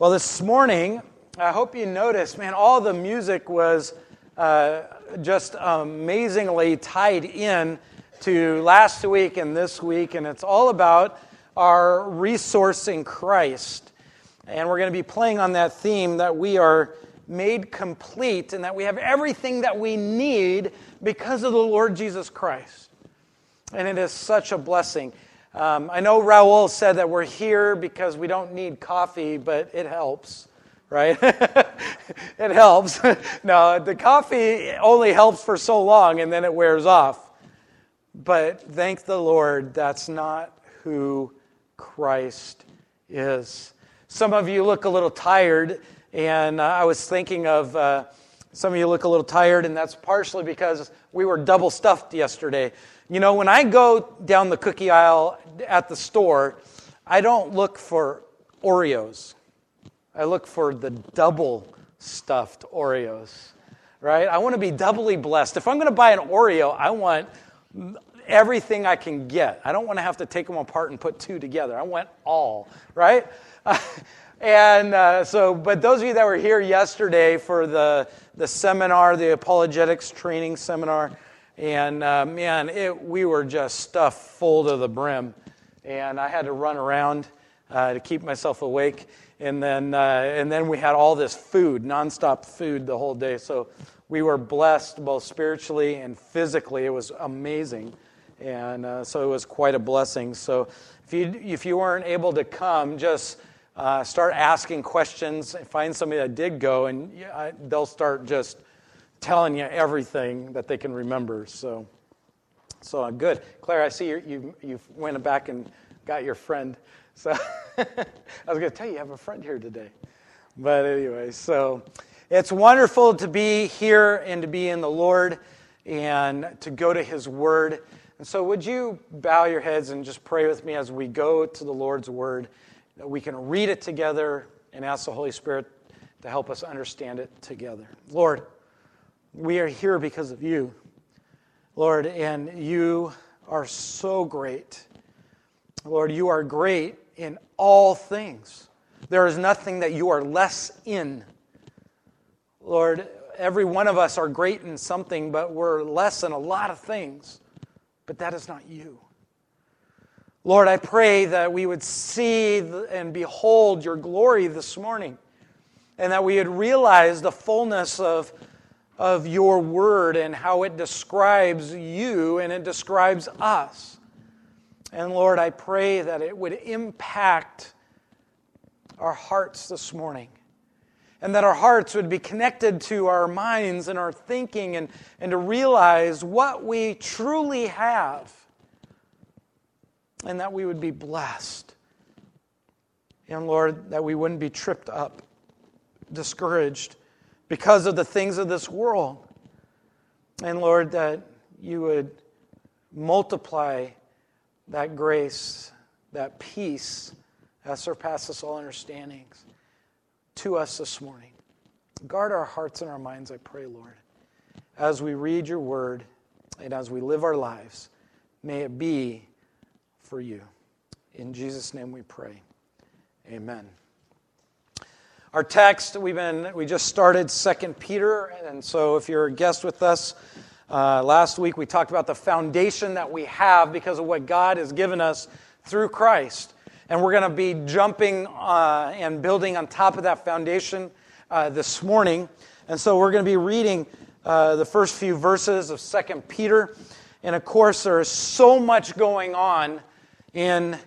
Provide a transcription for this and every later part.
Well, this morning, I hope you noticed, man, all the music was uh, just amazingly tied in to last week and this week, and it's all about our resource in Christ. And we're going to be playing on that theme that we are made complete and that we have everything that we need because of the Lord Jesus Christ. And it is such a blessing. Um, I know Raul said that we're here because we don't need coffee, but it helps, right? it helps. no, the coffee only helps for so long and then it wears off. But thank the Lord, that's not who Christ is. Some of you look a little tired, and uh, I was thinking of uh, some of you look a little tired, and that's partially because we were double stuffed yesterday. You know, when I go down the cookie aisle at the store, I don't look for Oreos. I look for the double stuffed Oreos, right? I want to be doubly blessed. If I'm going to buy an Oreo, I want everything I can get. I don't want to have to take them apart and put two together. I want all, right? and uh, so, but those of you that were here yesterday for the, the seminar, the apologetics training seminar, and uh, man, it, we were just stuffed full to the brim. And I had to run around uh, to keep myself awake. And then, uh, and then we had all this food, nonstop food the whole day. So we were blessed both spiritually and physically. It was amazing. And uh, so it was quite a blessing. So if you, if you weren't able to come, just uh, start asking questions. Find somebody that did go, and they'll start just telling you everything that they can remember. So, so uh, good. Claire, I see you, you, you went back and got your friend. So I was going to tell you, you have a friend here today. But anyway, so it's wonderful to be here and to be in the Lord and to go to His Word. And so, would you bow your heads and just pray with me as we go to the Lord's Word, we can read it together and ask the Holy Spirit to help us understand it together. Lord, we are here because of you, Lord, and you are so great. Lord, you are great in all things. There is nothing that you are less in. Lord, every one of us are great in something, but we're less in a lot of things. But that is not you. Lord, I pray that we would see and behold your glory this morning, and that we would realize the fullness of of your word and how it describes you and it describes us. And Lord, I pray that it would impact our hearts this morning. And that our hearts would be connected to our minds and our thinking, and, and to realize what we truly have. And that we would be blessed. And Lord, that we wouldn't be tripped up, discouraged, because of the things of this world. And Lord, that you would multiply that grace, that peace that surpasses all understandings to us this morning. Guard our hearts and our minds, I pray, Lord, as we read your word and as we live our lives. May it be for you. In Jesus' name we pray. Amen. Our text, we've been, we just started Second Peter, and so if you're a guest with us, uh, last week we talked about the foundation that we have because of what God has given us through Christ. And we're going to be jumping uh, and building on top of that foundation uh, this morning. And so we're going to be reading uh, the first few verses of Second Peter. And of course, there is so much going on in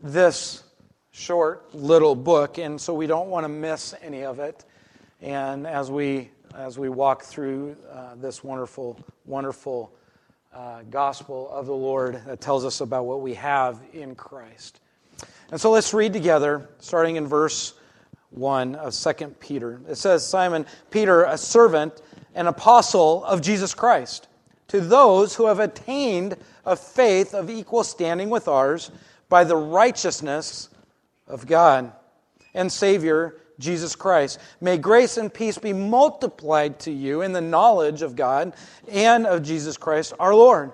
this short little book, and so we don't want to miss any of it. And as we as we walk through uh, this wonderful, wonderful uh, gospel of the Lord that tells us about what we have in Christ. And so let's read together, starting in verse 1 of 2 Peter. It says, Simon Peter, a servant and apostle of Jesus Christ, to those who have attained a faith of equal standing with ours by the righteousness of God and Savior Jesus Christ. May grace and peace be multiplied to you in the knowledge of God and of Jesus Christ our Lord.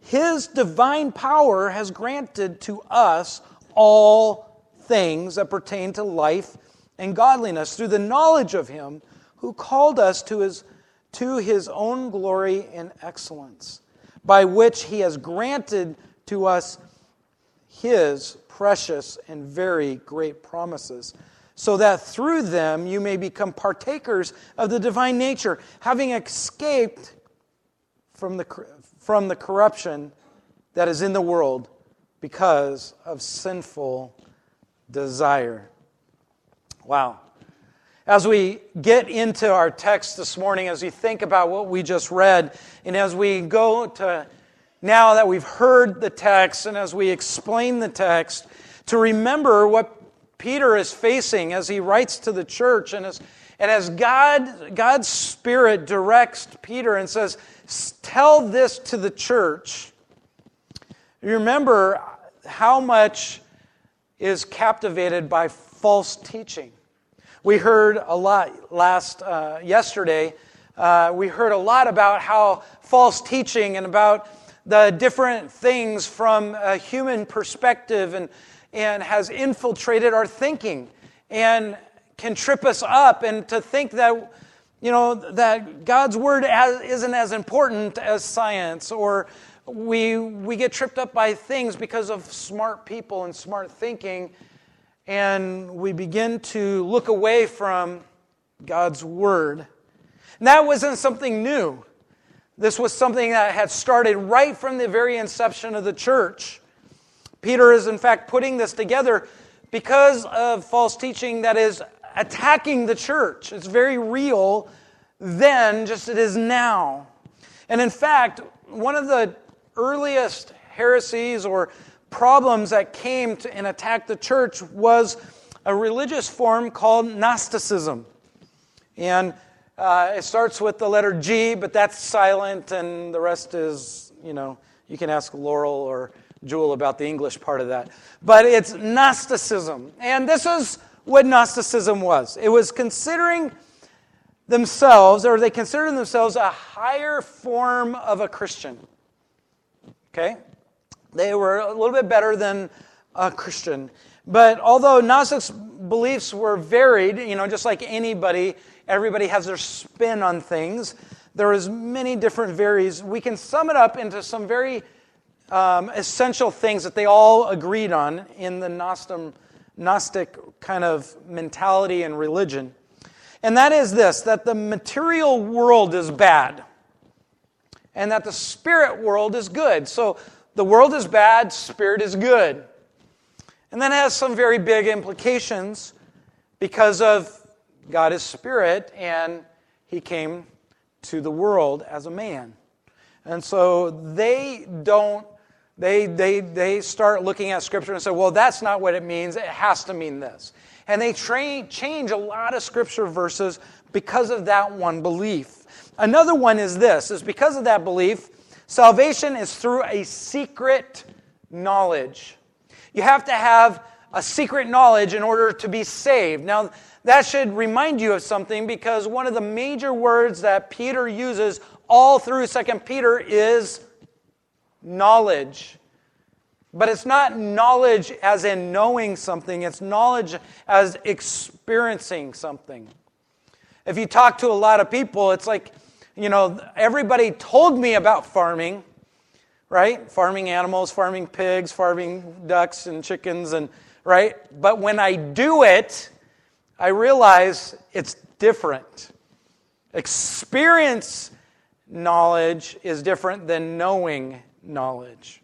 His divine power has granted to us all things that pertain to life and godliness through the knowledge of him who called us to his, to his own glory and excellence, by which he has granted to us his precious and very great promises, so that through them you may become partakers of the divine nature, having escaped from the, from the corruption that is in the world because of sinful desire. Wow. As we get into our text this morning, as we think about what we just read, and as we go to now that we've heard the text and as we explain the text, to remember what Peter is facing as he writes to the church and as, and as God, God's Spirit directs Peter and says, Tell this to the church. Remember how much is captivated by false teaching. We heard a lot last uh, yesterday. Uh, we heard a lot about how false teaching and about the different things from a human perspective and, and has infiltrated our thinking and can trip us up and to think that you know that God's word isn't as important as science or we we get tripped up by things because of smart people and smart thinking and we begin to look away from God's Word. And that wasn't something new. This was something that had started right from the very inception of the church. Peter is, in fact, putting this together because of false teaching that is attacking the church. It's very real then, just it is now. And in fact, one of the earliest heresies or problems that came to, and attacked the church was a religious form called Gnosticism. And uh, it starts with the letter G, but that's silent, and the rest is, you know, you can ask Laurel or Jewel about the English part of that. But it's Gnosticism. And this is what Gnosticism was it was considering themselves, or they considered themselves a higher form of a Christian. Okay? They were a little bit better than a Christian. But although Gnostics' beliefs were varied, you know, just like anybody, everybody has their spin on things. There is many different varies. We can sum it up into some very um, essential things that they all agreed on in the Gnostic, Gnostic kind of mentality and religion. And that is this that the material world is bad and that the spirit world is good. So the world is bad, spirit is good. And that has some very big implications because of God is spirit and he came to the world as a man. And so they don't, they, they, they start looking at Scripture and say, well, that's not what it means. It has to mean this. And they train, change a lot of Scripture verses because of that one belief. Another one is this, is because of that belief, Salvation is through a secret knowledge. You have to have a secret knowledge in order to be saved. Now, that should remind you of something because one of the major words that Peter uses all through 2 Peter is knowledge. But it's not knowledge as in knowing something, it's knowledge as experiencing something. If you talk to a lot of people, it's like you know, everybody told me about farming, right? Farming animals, farming pigs, farming ducks and chickens, and right? But when I do it, I realize it's different. Experience knowledge is different than knowing knowledge,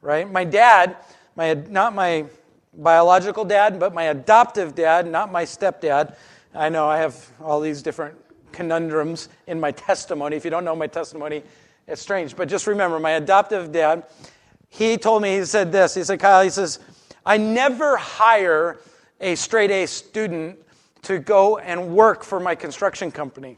right? My dad, my, not my biological dad, but my adoptive dad, not my stepdad. I know I have all these different conundrums in my testimony. If you don't know my testimony, it's strange. But just remember, my adoptive dad, he told me, he said this. He said, Kyle, he says, I never hire a straight A student to go and work for my construction company.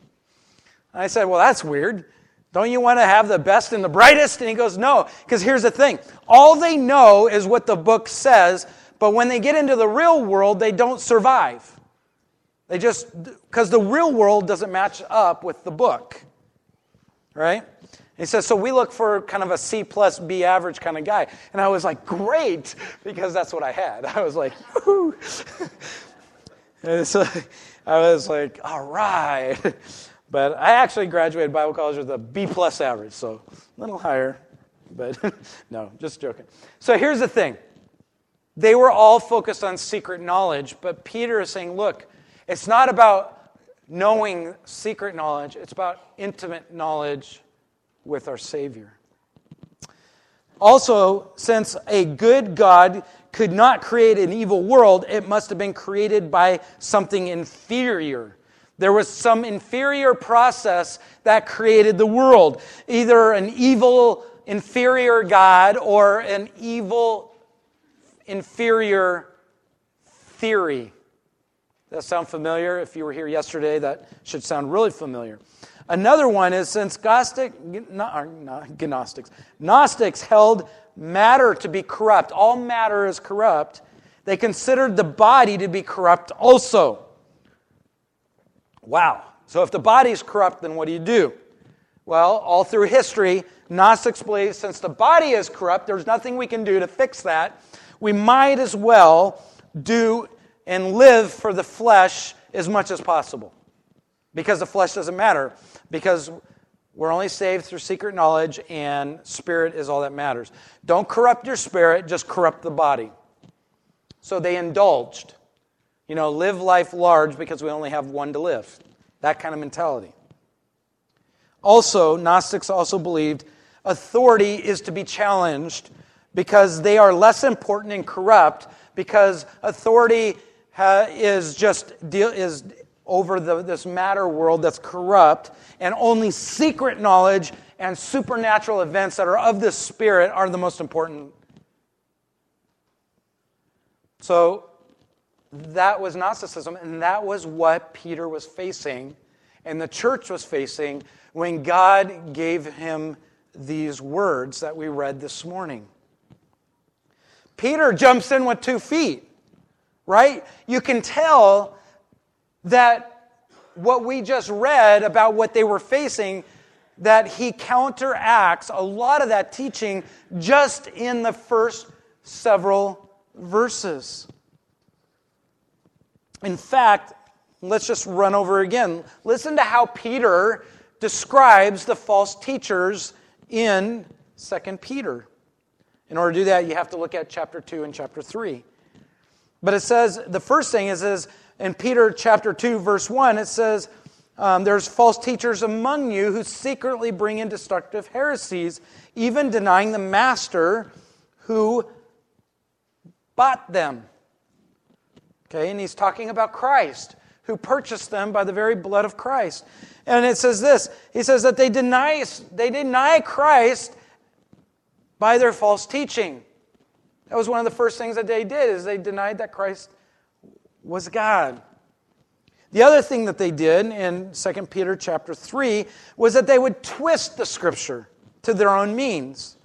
I said, Well, that's weird. Don't you want to have the best and the brightest? And he goes, No, because here's the thing all they know is what the book says, but when they get into the real world, they don't survive. They just, because the real world doesn't match up with the book, right? He says, so we look for kind of a C plus B average kind of guy. And I was like, great, because that's what I had. I was like, And so I was like, all right. But I actually graduated Bible college with a B plus average, so a little higher. But no, just joking. So here's the thing they were all focused on secret knowledge, but Peter is saying, look, it's not about knowing secret knowledge, it's about intimate knowledge with our Savior. Also, since a good God could not create an evil world, it must have been created by something inferior. There was some inferior process that created the world, either an evil, inferior God or an evil, inferior theory. Does that sound familiar? If you were here yesterday, that should sound really familiar. Another one is since Gnostic, not, Gnostics, Gnostics held matter to be corrupt, all matter is corrupt, they considered the body to be corrupt also. Wow. So if the body is corrupt, then what do you do? Well, all through history, Gnostics believe since the body is corrupt, there's nothing we can do to fix that. We might as well do and live for the flesh as much as possible. Because the flesh doesn't matter. Because we're only saved through secret knowledge, and spirit is all that matters. Don't corrupt your spirit, just corrupt the body. So they indulged. You know, live life large because we only have one to live. That kind of mentality. Also, Gnostics also believed authority is to be challenged because they are less important and corrupt because authority is just is over the, this matter world that's corrupt, and only secret knowledge and supernatural events that are of the Spirit are the most important. So that was Gnosticism, and that was what Peter was facing, and the church was facing when God gave him these words that we read this morning. Peter jumps in with two feet, right? You can tell that what we just read about what they were facing, that he counteracts a lot of that teaching just in the first several verses. In fact, let's just run over again. Listen to how Peter describes the false teachers in 2 Peter. In order to do that, you have to look at chapter 2 and chapter 3. But it says, the first thing is, is in Peter chapter 2, verse 1, it says, um, There's false teachers among you who secretly bring in destructive heresies, even denying the master who bought them. Okay, and he's talking about Christ, who purchased them by the very blood of Christ. And it says this He says that they deny, they deny Christ by their false teaching. That was one of the first things that they did is they denied that Christ was God. The other thing that they did in 2 Peter chapter 3 was that they would twist the scripture to their own means.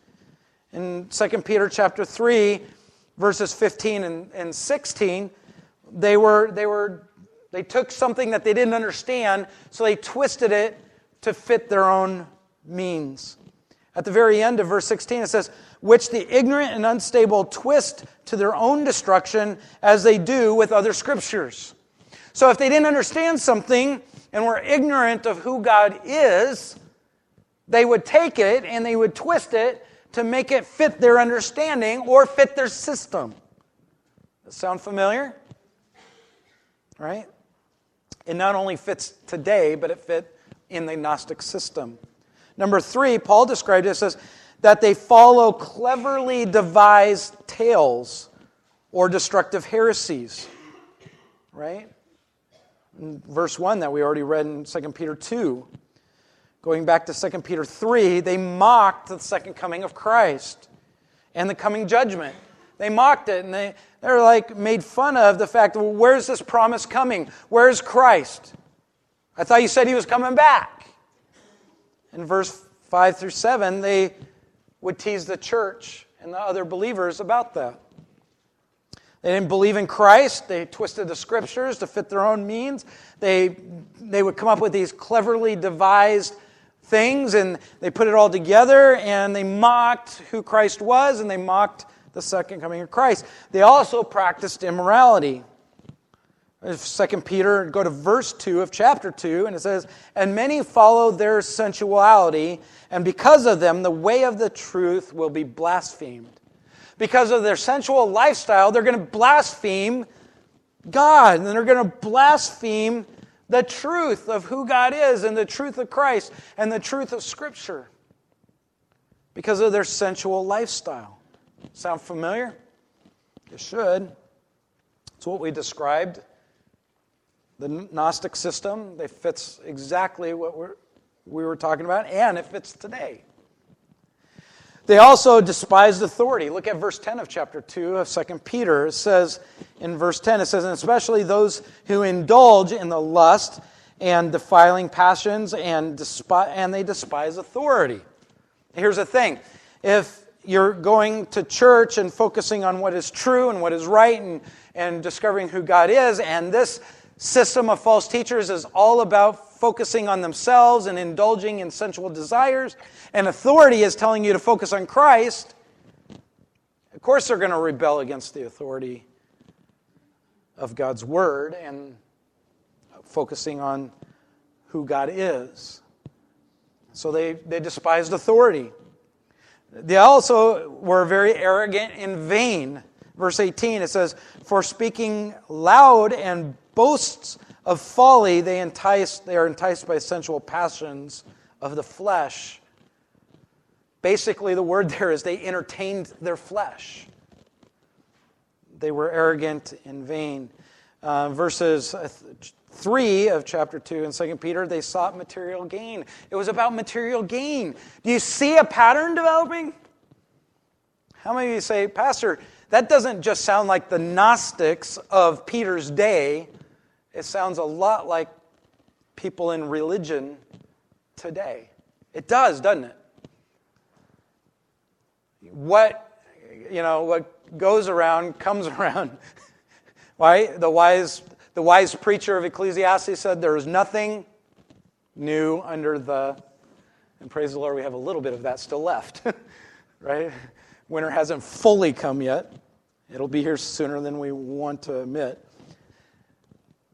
In 2 Peter chapter 3, verses 15 and, and 16, they were, they were they took something that they didn't understand, so they twisted it to fit their own means. At the very end of verse 16, it says, which the ignorant and unstable twist to their own destruction as they do with other scriptures. So if they didn't understand something and were ignorant of who God is, they would take it and they would twist it to make it fit their understanding or fit their system. Sound familiar? Right? It not only fits today, but it fit in the Gnostic system. Number three, Paul described this as that they follow cleverly devised tales or destructive heresies. Right? Verse 1 that we already read in 2 Peter 2. Going back to 2 Peter 3, they mocked the second coming of Christ and the coming judgment. They mocked it and they, they're like made fun of the fact, well, where's this promise coming? Where's Christ? I thought you said he was coming back. In verse 5 through 7, they would tease the church and the other believers about that. They didn't believe in Christ. They twisted the scriptures to fit their own means. They, they would come up with these cleverly devised things and they put it all together and they mocked who Christ was and they mocked the second coming of Christ. They also practiced immorality. Second Peter, go to verse 2 of chapter 2, and it says, And many follow their sensuality, and because of them, the way of the truth will be blasphemed. Because of their sensual lifestyle, they're going to blaspheme God, and they're going to blaspheme the truth of who God is, and the truth of Christ, and the truth of Scripture. Because of their sensual lifestyle. Sound familiar? It should. It's what we described the Gnostic system. It fits exactly what we're, we were talking about, and it fits today. They also despised authority. Look at verse 10 of chapter 2 of 2 Peter. It says in verse 10, it says, and especially those who indulge in the lust and defiling passions, and, despi- and they despise authority. Here's the thing if you're going to church and focusing on what is true and what is right and, and discovering who God is, and this system of false teachers is all about focusing on themselves and indulging in sensual desires, and authority is telling you to focus on Christ, of course they're going to rebel against the authority of God's Word and focusing on who God is. So they, they despised authority. They also were very arrogant and vain. Verse 18, it says, For speaking loud and boasts of folly, they, entice, they are enticed by sensual passions of the flesh. Basically, the word there is they entertained their flesh. They were arrogant and vain. Uh, verses 3 of chapter 2 in 2 Peter, they sought material gain. It was about material gain. Do you see a pattern developing? How many of you say, Pastor, that doesn't just sound like the Gnostics of Peter's day? It sounds a lot like people in religion today. It does, doesn't it? What, you know, what goes around comes around. Why? The wise, the wise preacher of Ecclesiastes said there is nothing new under the, and praise the Lord, we have a little bit of that still left, right? Winter hasn't fully come yet. It'll be here sooner than we want to admit.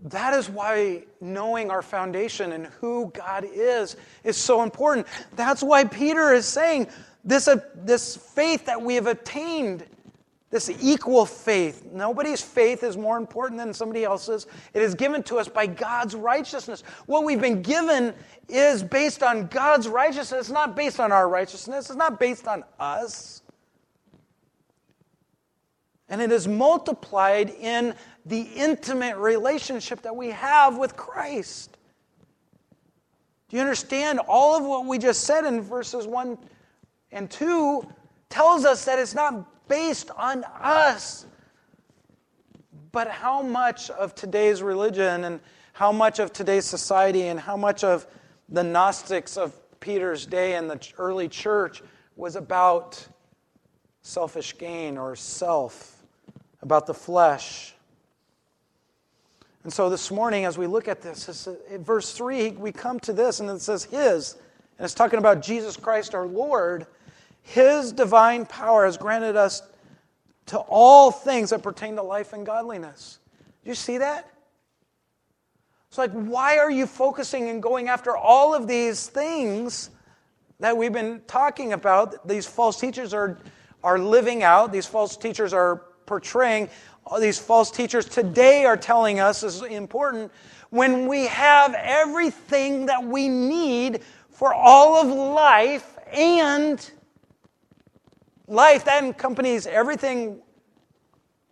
That is why knowing our foundation and who God is is so important. That's why Peter is saying this, uh, this faith that we have attained, this equal faith. Nobody's faith is more important than somebody else's. It is given to us by God's righteousness. What we've been given is based on God's righteousness. It's not based on our righteousness, it's not based on us. And it is multiplied in the intimate relationship that we have with Christ. Do you understand? All of what we just said in verses 1 and 2 tells us that it's not based on us, but how much of today's religion and how much of today's society and how much of the Gnostics of Peter's day and the early church was about selfish gain or self, about the flesh. And so this morning, as we look at this, uh, in verse 3, we come to this, and it says His, and it's talking about Jesus Christ our Lord. His divine power has granted us to all things that pertain to life and godliness. Do you see that? It's like, why are you focusing and going after all of these things that we've been talking about? These false teachers are, are living out, these false teachers are portraying all these false teachers today are telling us is important when we have everything that we need for all of life and life that accompanies everything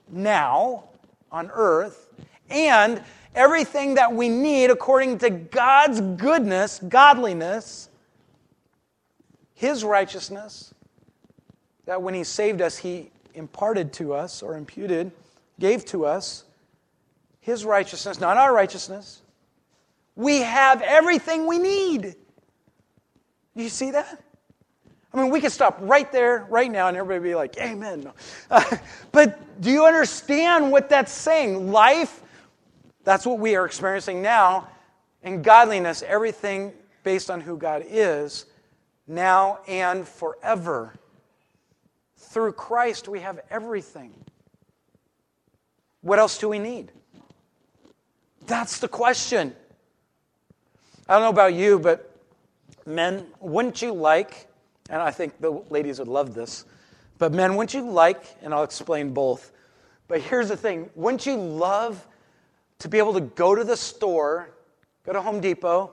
now on earth and everything that we need according to God's goodness, godliness, His righteousness, that when He saved us, He imparted to us or imputed gave to us his righteousness, not our righteousness. We have everything we need. Do you see that? I mean, we could stop right there, right now, and everybody be like, Amen. Uh, but do you understand what that's saying? Life, that's what we are experiencing now, and godliness, everything based on who God is, now and forever. Through Christ, we have everything. What else do we need? That's the question. I don't know about you, but men, wouldn't you like, and I think the ladies would love this, but men, wouldn't you like, and I'll explain both, but here's the thing wouldn't you love to be able to go to the store, go to Home Depot,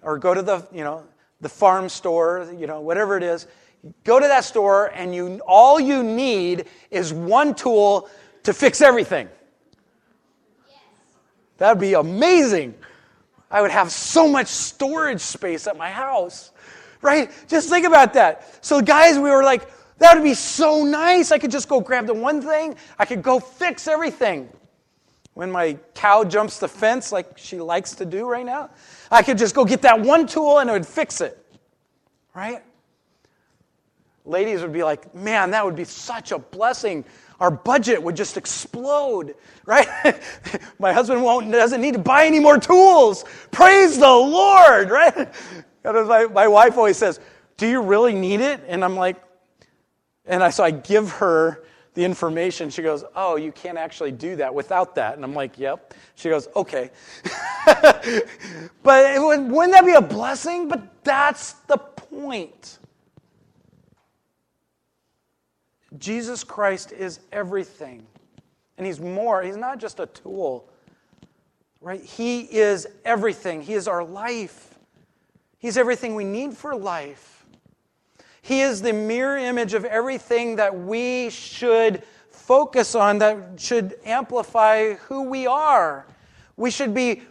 or go to the, you know, the farm store, you know, whatever it is, go to that store and you all you need is one tool to fix everything. That'd be amazing. I would have so much storage space at my house. Right? Just think about that. So, guys, we were like, that would be so nice. I could just go grab the one thing, I could go fix everything. When my cow jumps the fence, like she likes to do right now, I could just go get that one tool and it would fix it. Right? Ladies would be like, man, that would be such a blessing our budget would just explode, right? My husband won't, doesn't need to buy any more tools. Praise the Lord, right? My, my wife always says, Do you really need it? And I'm like, and I, so I give her the information. She goes, Oh, you can't actually do that without that. And I'm like, Yep. She goes, Okay. but would, wouldn't that be a blessing? But that's the point. Jesus Christ is everything. And He's more, He's not just a tool, right? He is everything. He is our life. He's everything we need for life. He is the mirror image of everything that we should focus on, that should amplify who we are. We should be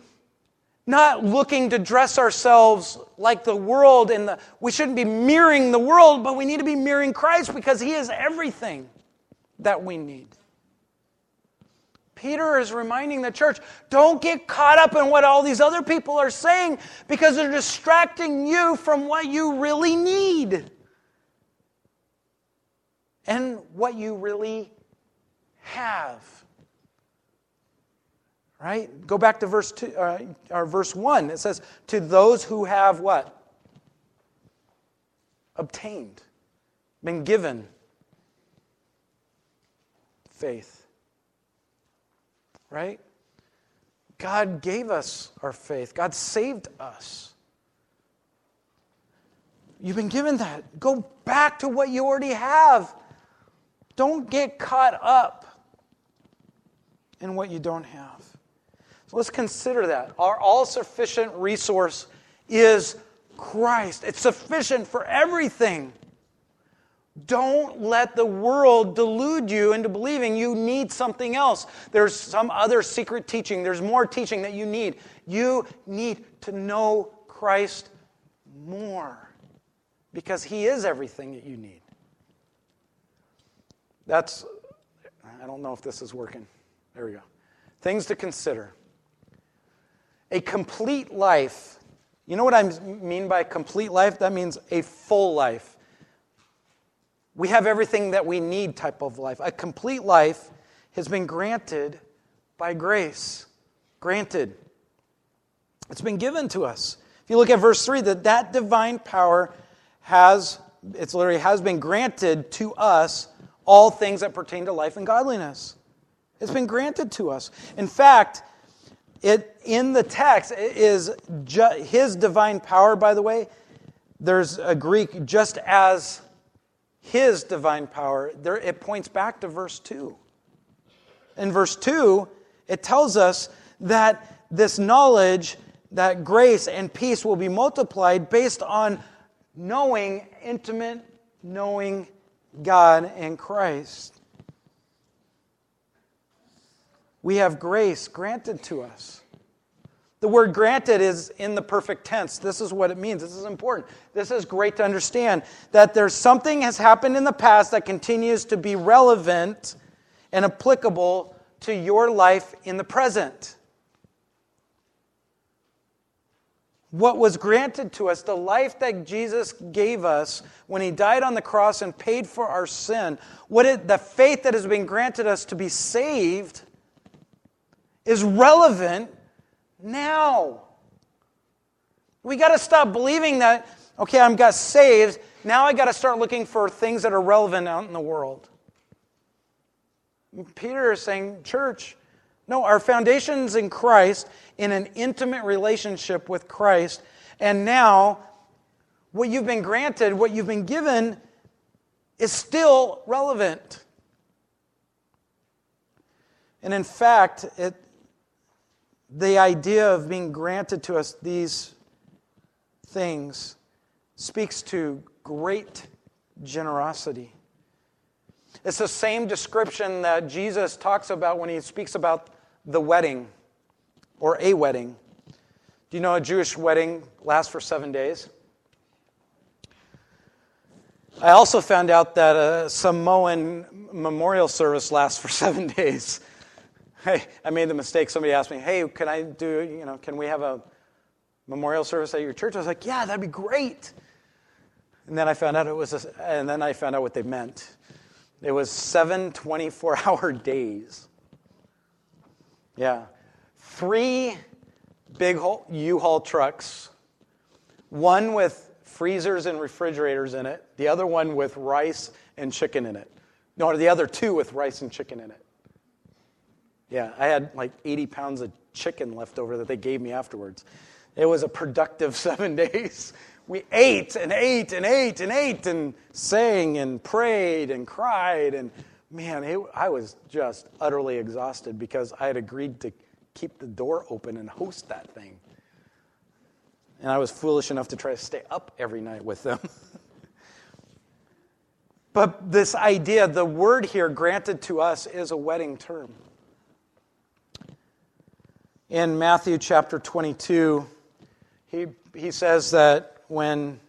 not looking to dress ourselves like the world and the, we shouldn't be mirroring the world but we need to be mirroring christ because he is everything that we need. Peter is reminding the church don't get caught up in what all these other people are saying because they're distracting you from what you really need. And what you really have Right? Go back to verse two, uh, or verse one. It says, "To those who have what? Obtained, been given faith." Right? God gave us our faith. God saved us. You've been given that. Go back to what you already have. Don't get caught up in what you don't have. Let's consider that. Our all sufficient resource is Christ, it's sufficient for everything. Don't let the world delude you into believing you need something else. There's some other secret teaching, there's more teaching that you need. You need to know Christ more because He is everything that you need. That's, I don't know if this is working. There we go. Things to consider. A complete life. You know what I mean by complete life? That means a full life. We have everything that we need type of life. A complete life has been granted by grace. Granted. It's been given to us. If you look at verse 3, that that divine power has, it's literally has been granted to us all things that pertain to life and godliness. It's been granted to us. In fact, it, in the text is ju- his divine power, by the way. There's a Greek, just as his divine power. There, it points back to verse 2. In verse 2, it tells us that this knowledge, that grace and peace will be multiplied based on knowing, intimate knowing God and Christ. We have grace granted to us. The word granted is in the perfect tense. This is what it means. This is important. This is great to understand that there's something has happened in the past that continues to be relevant and applicable to your life in the present. What was granted to us, the life that Jesus gave us when he died on the cross and paid for our sin, what it, the faith that has been granted us to be saved is relevant now. We got to stop believing that, okay, I'm got saved. Now I got to start looking for things that are relevant out in the world. Peter is saying, church, No, our foundation's in Christ, in an intimate relationship with Christ. And now, what you've been granted, what you've been given, is still relevant. And in fact, it, the idea of being granted to us these things speaks to great generosity. It's the same description that Jesus talks about when he speaks about the wedding or a wedding. Do you know a Jewish wedding lasts for seven days? I also found out that a Samoan memorial service lasts for seven days. Hey, I made the mistake. Somebody asked me, "Hey, can I do? You know, can we have a memorial service at your church?" I was like, "Yeah, that'd be great." And then I found out it was, a, and then I found out what they meant. It was seven 24 hour days. Yeah. Three big U Haul trucks, one with freezers and refrigerators in it, the other one with rice and chicken in it. No, the other two with rice and chicken in it. Yeah, I had like 80 pounds of chicken left over that they gave me afterwards. It was a productive seven days we ate and ate and ate and ate and sang and prayed and cried. And man, it, I was just utterly exhausted because I had agreed to keep the door open and host that thing. And I was foolish enough to try to stay up every night with them. but this idea, the word here granted to us, is a wedding term. In Matthew chapter 22, he, he says that when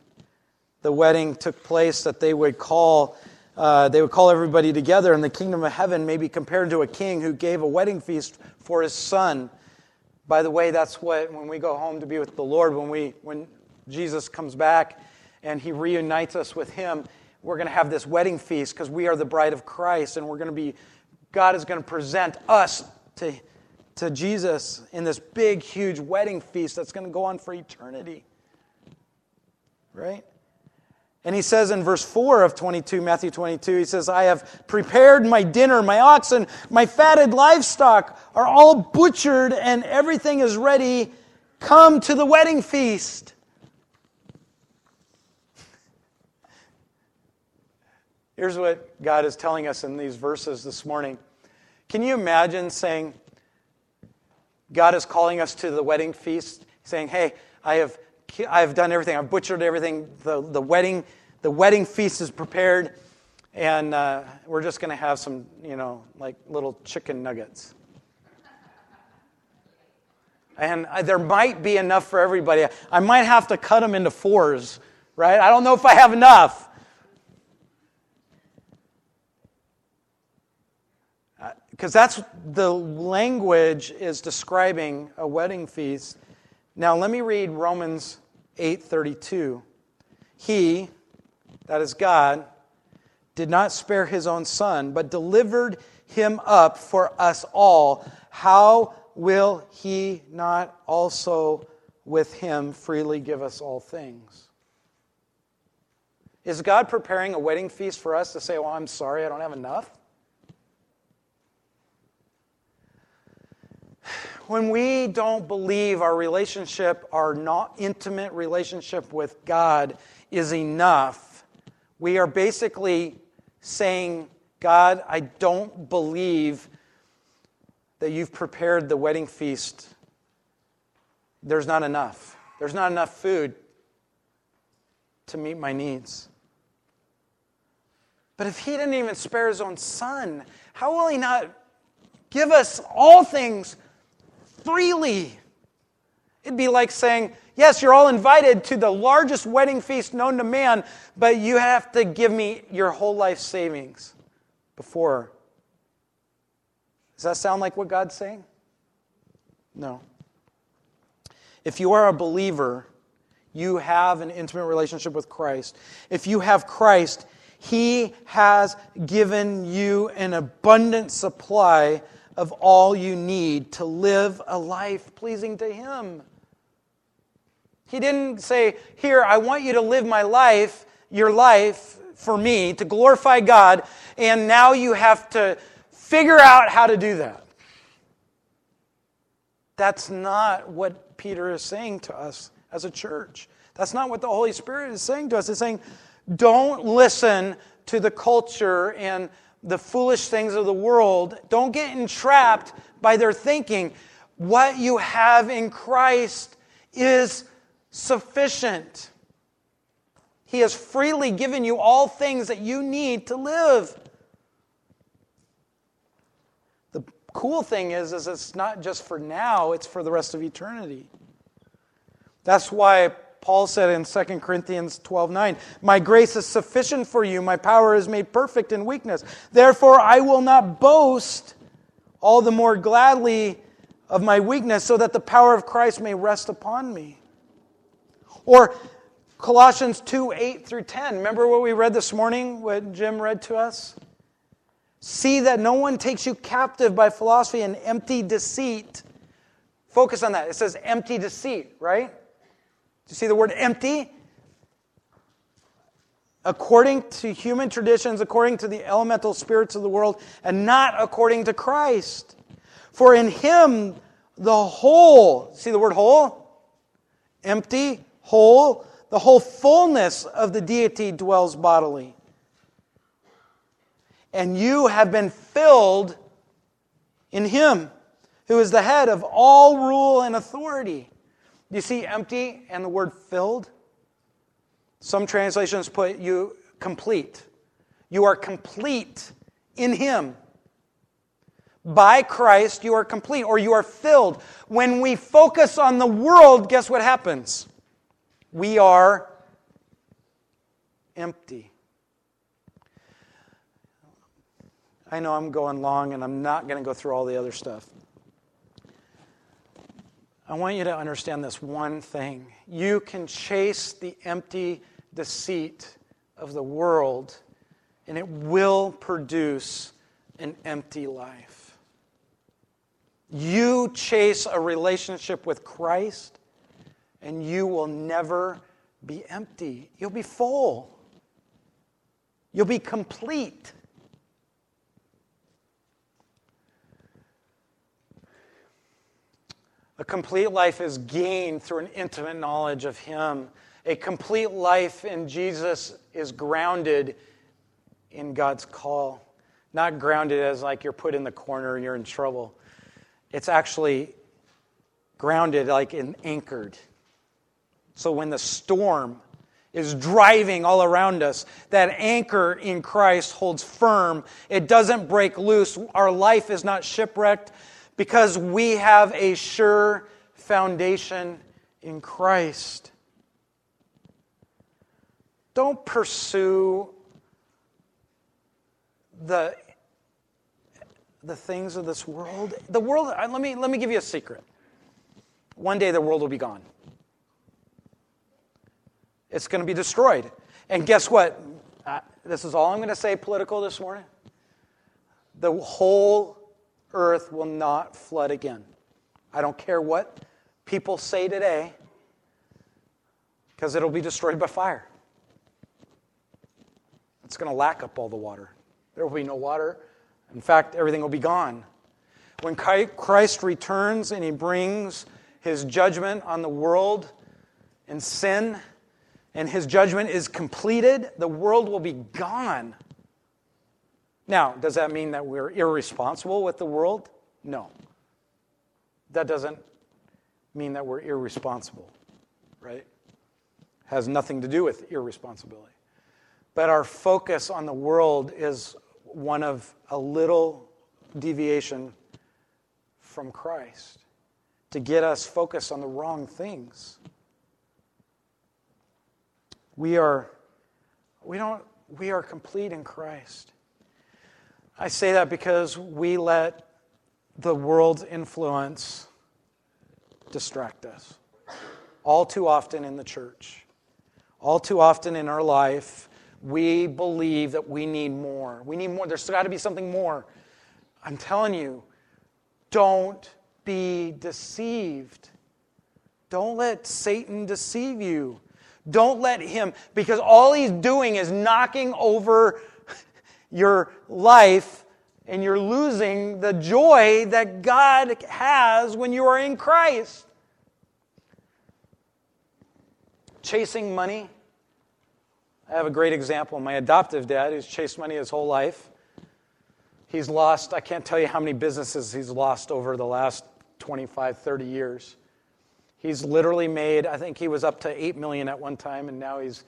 the wedding took place that they would call uh, they would call everybody together and the kingdom of heaven may be compared to a king who gave a wedding feast for his son. By the way that's what when we go home to be with the lord when we when jesus comes back and he reunites us with him we're going to have this wedding feast because we are the bride of christ and we're going to be god is going to present us to, to jesus in this big huge wedding feast that's going to go on for eternity right? And he says in verse 4 of 22, Matthew 22, he says, I have prepared my dinner, my oxen, my fatted livestock are all butchered, and everything is ready. Come to the wedding feast. Here's what God is telling us in these verses this morning. Can you imagine saying, God is calling us to the wedding feast, saying, Hey, I have I've done everything. I've butchered everything. The, the, wedding, the wedding feast is prepared. And uh, we're just going to have some, you know, like little chicken nuggets. And I, there might be enough for everybody. I might have to cut them into fours, right? I don't know if I have enough. Because that's the language is describing a wedding feast. Now, let me read Romans 8:32. He, that is God, did not spare his own son, but delivered him up for us all. How will he not also with him freely give us all things? Is God preparing a wedding feast for us to say, Well, I'm sorry, I don't have enough? When we don't believe our relationship, our not intimate relationship with God is enough, we are basically saying, God, I don't believe that you've prepared the wedding feast. There's not enough. There's not enough food to meet my needs. But if he didn't even spare his own son, how will he not give us all things freely. It'd be like saying, Yes, you're all invited to the largest wedding feast known to man, but you have to give me your whole life savings before. Does that sound like what God's saying? No. If you are a believer, you have an intimate relationship with Christ. If you have Christ, He has given you an abundant supply of all you need to live a life pleasing to Him. He didn't say, Here, I want you to live my life, your life, for me, to glorify God, and now you have to figure out how to do that. That's not what Peter is saying to us as a church. That's not what the Holy Spirit is saying to us. It's saying, don't listen to the culture and the foolish things of the world. Don't get entrapped by their thinking. What you have in Christ is sufficient. He has freely given you all things that you need to live. The cool thing is, is it's not just for now, it's for the rest of eternity. That's why Paul said in 2 Corinthians 12 9, My grace is sufficient for you, my power is made perfect in weakness. Therefore, I will not boast all the more gladly of my weakness, so that the power of Christ may rest upon me. Or Colossians 2 8 through 10. Remember what we read this morning, what Jim read to us? See that no one takes you captive by philosophy and empty deceit. Focus on that. It says empty deceit, right? You see the word empty? According to human traditions, according to the elemental spirits of the world, and not according to Christ. For in him the whole, see the word whole? Empty, whole, the whole fullness of the deity dwells bodily. And you have been filled in him, who is the head of all rule and authority. You see empty and the word filled? Some translations put you complete. You are complete in Him. By Christ, you are complete or you are filled. When we focus on the world, guess what happens? We are empty. I know I'm going long and I'm not going to go through all the other stuff. I want you to understand this one thing. You can chase the empty deceit of the world, and it will produce an empty life. You chase a relationship with Christ, and you will never be empty. You'll be full, you'll be complete. A complete life is gained through an intimate knowledge of Him. A complete life in Jesus is grounded in God's call. Not grounded as like you're put in the corner you're in trouble. It's actually grounded like in anchored. So when the storm is driving all around us, that anchor in Christ holds firm. It doesn't break loose. Our life is not shipwrecked because we have a sure foundation in Christ. Don't pursue the, the things of this world. The world, let me, let me give you a secret. One day the world will be gone. It's going to be destroyed. And guess what? Uh, this is all I'm going to say political this morning. The whole earth will not flood again. I don't care what people say today, because it'll be destroyed by fire. It's going to lack up all the water. There will be no water. In fact, everything will be gone. When Christ returns and he brings his judgment on the world and sin, and his judgment is completed, the world will be gone. Now, does that mean that we're irresponsible with the world? No. That doesn't mean that we're irresponsible, right? Has nothing to do with irresponsibility. But our focus on the world is one of a little deviation from Christ to get us focused on the wrong things. We are we don't we are complete in Christ. I say that because we let the world's influence distract us. All too often in the church, all too often in our life, we believe that we need more. We need more. There's got to be something more. I'm telling you, don't be deceived. Don't let Satan deceive you. Don't let him, because all he's doing is knocking over your life and you're losing the joy that God has when you are in Christ. Chasing money. I have a great example. My adoptive dad, who's chased money his whole life, he's lost, I can't tell you how many businesses he's lost over the last 25, 30 years. He's literally made, I think he was up to 8 million at one time, and now he's,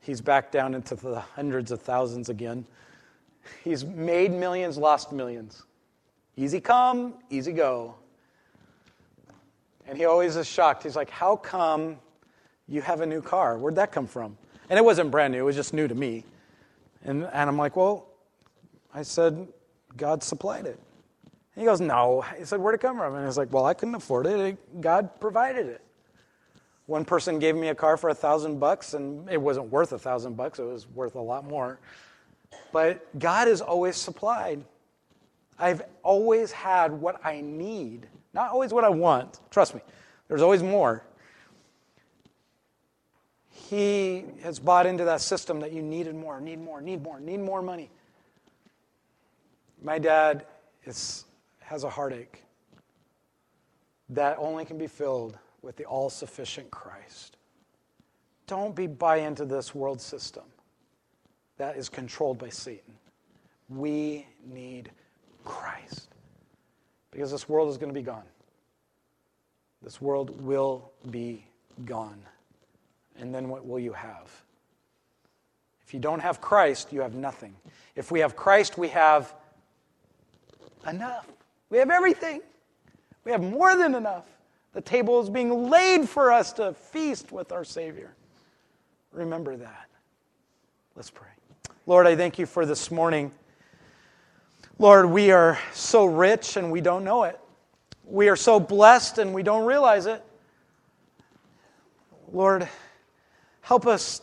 he's back down into the hundreds of thousands again. He's made millions, lost millions. Easy come, easy go. And he always is shocked. He's like, How come you have a new car? Where'd that come from? And it wasn't brand new, it was just new to me. And, and I'm like, Well, I said, God supplied it. And he goes, No. He said, Where'd it come from? And I was like, Well, I couldn't afford it. God provided it. One person gave me a car for a thousand bucks, and it wasn't worth a thousand bucks, it was worth a lot more. But God has always supplied. I've always had what I need, not always what I want. Trust me, there's always more. He has bought into that system that you needed more, need more, need more, need more money. My dad is, has a heartache that only can be filled with the all sufficient Christ. Don't be buy into this world system that is controlled by Satan. We need Christ. Because this world is going to be gone. This world will be gone. And then what will you have? If you don't have Christ, you have nothing. If we have Christ, we have enough. We have everything. We have more than enough. The table is being laid for us to feast with our Savior. Remember that. Let's pray. Lord, I thank you for this morning. Lord, we are so rich and we don't know it. We are so blessed and we don't realize it. Lord, help us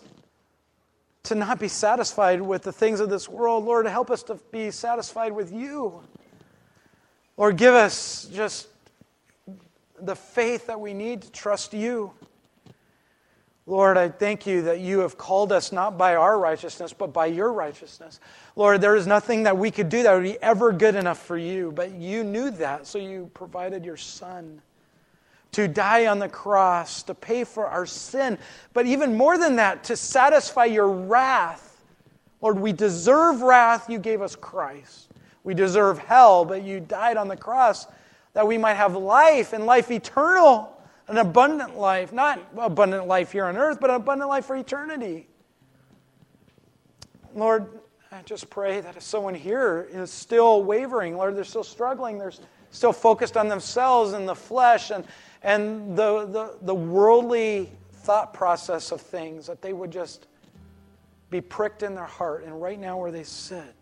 to not be satisfied with the things of this world. Lord, help us to be satisfied with you. Lord, give us just the faith that we need to trust you. Lord, I thank you that you have called us not by our righteousness, but by your righteousness. Lord, there is nothing that we could do that would be ever good enough for you, but you knew that, so you provided your Son to die on the cross, to pay for our sin, but even more than that, to satisfy your wrath. Lord, we deserve wrath, you gave us Christ. We deserve hell, but you died on the cross that we might have life and life eternal an abundant life, not abundant life here on earth, but an abundant life for eternity. Lord, I just pray that if someone here is still wavering, Lord, they're still struggling, they're still focused on themselves and the flesh and, and the, the, the worldly thought process of things, that they would just be pricked in their heart and right now where they sit.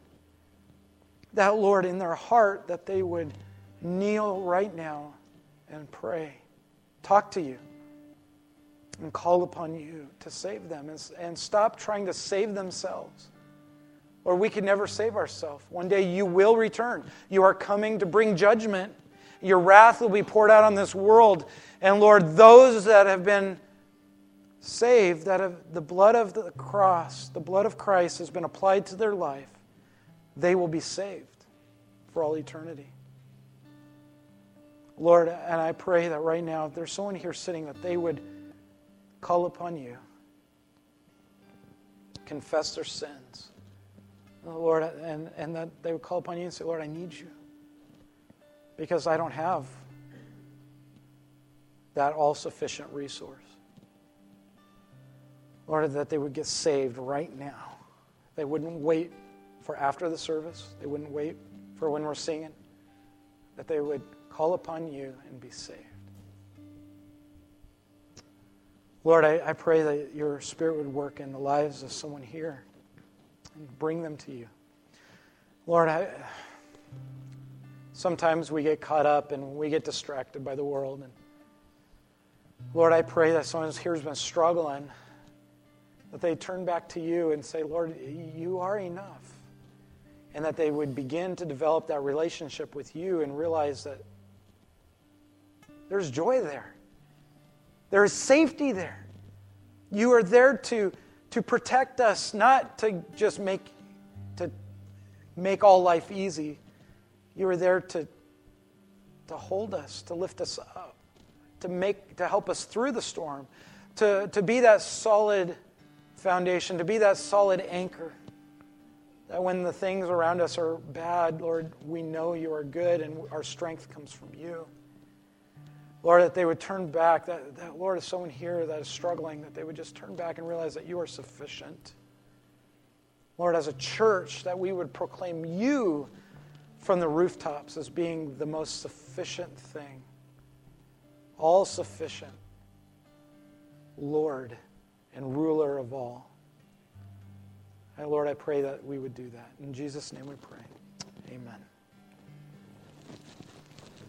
That, Lord, in their heart, that they would kneel right now and pray talk to you and call upon you to save them and, and stop trying to save themselves. Or we can never save ourselves. One day you will return. You are coming to bring judgment. Your wrath will be poured out on this world. And Lord, those that have been saved, that have the blood of the cross, the blood of Christ has been applied to their life, they will be saved for all eternity. Lord, and I pray that right now, if there's someone here sitting, that they would call upon you, confess their sins, uh, Lord, and, and that they would call upon you and say, Lord, I need you. Because I don't have that all sufficient resource. Lord, that they would get saved right now. They wouldn't wait for after the service, they wouldn't wait for when we're singing, that they would call upon you and be saved. Lord, I, I pray that your Spirit would work in the lives of someone here and bring them to you. Lord, I, sometimes we get caught up and we get distracted by the world. And Lord, I pray that someone here has been struggling, that they turn back to you and say, Lord, you are enough. And that they would begin to develop that relationship with you and realize that there's joy there. There is safety there. You are there to, to protect us, not to just make, to make all life easy. You are there to, to hold us, to lift us up, to, make, to help us through the storm, to, to be that solid foundation, to be that solid anchor. That when the things around us are bad, Lord, we know you are good and our strength comes from you. Lord, that they would turn back, that, that Lord, if someone here that is struggling, that they would just turn back and realize that you are sufficient. Lord, as a church, that we would proclaim you from the rooftops as being the most sufficient thing, all sufficient, Lord and ruler of all. And Lord, I pray that we would do that. In Jesus' name we pray. Amen.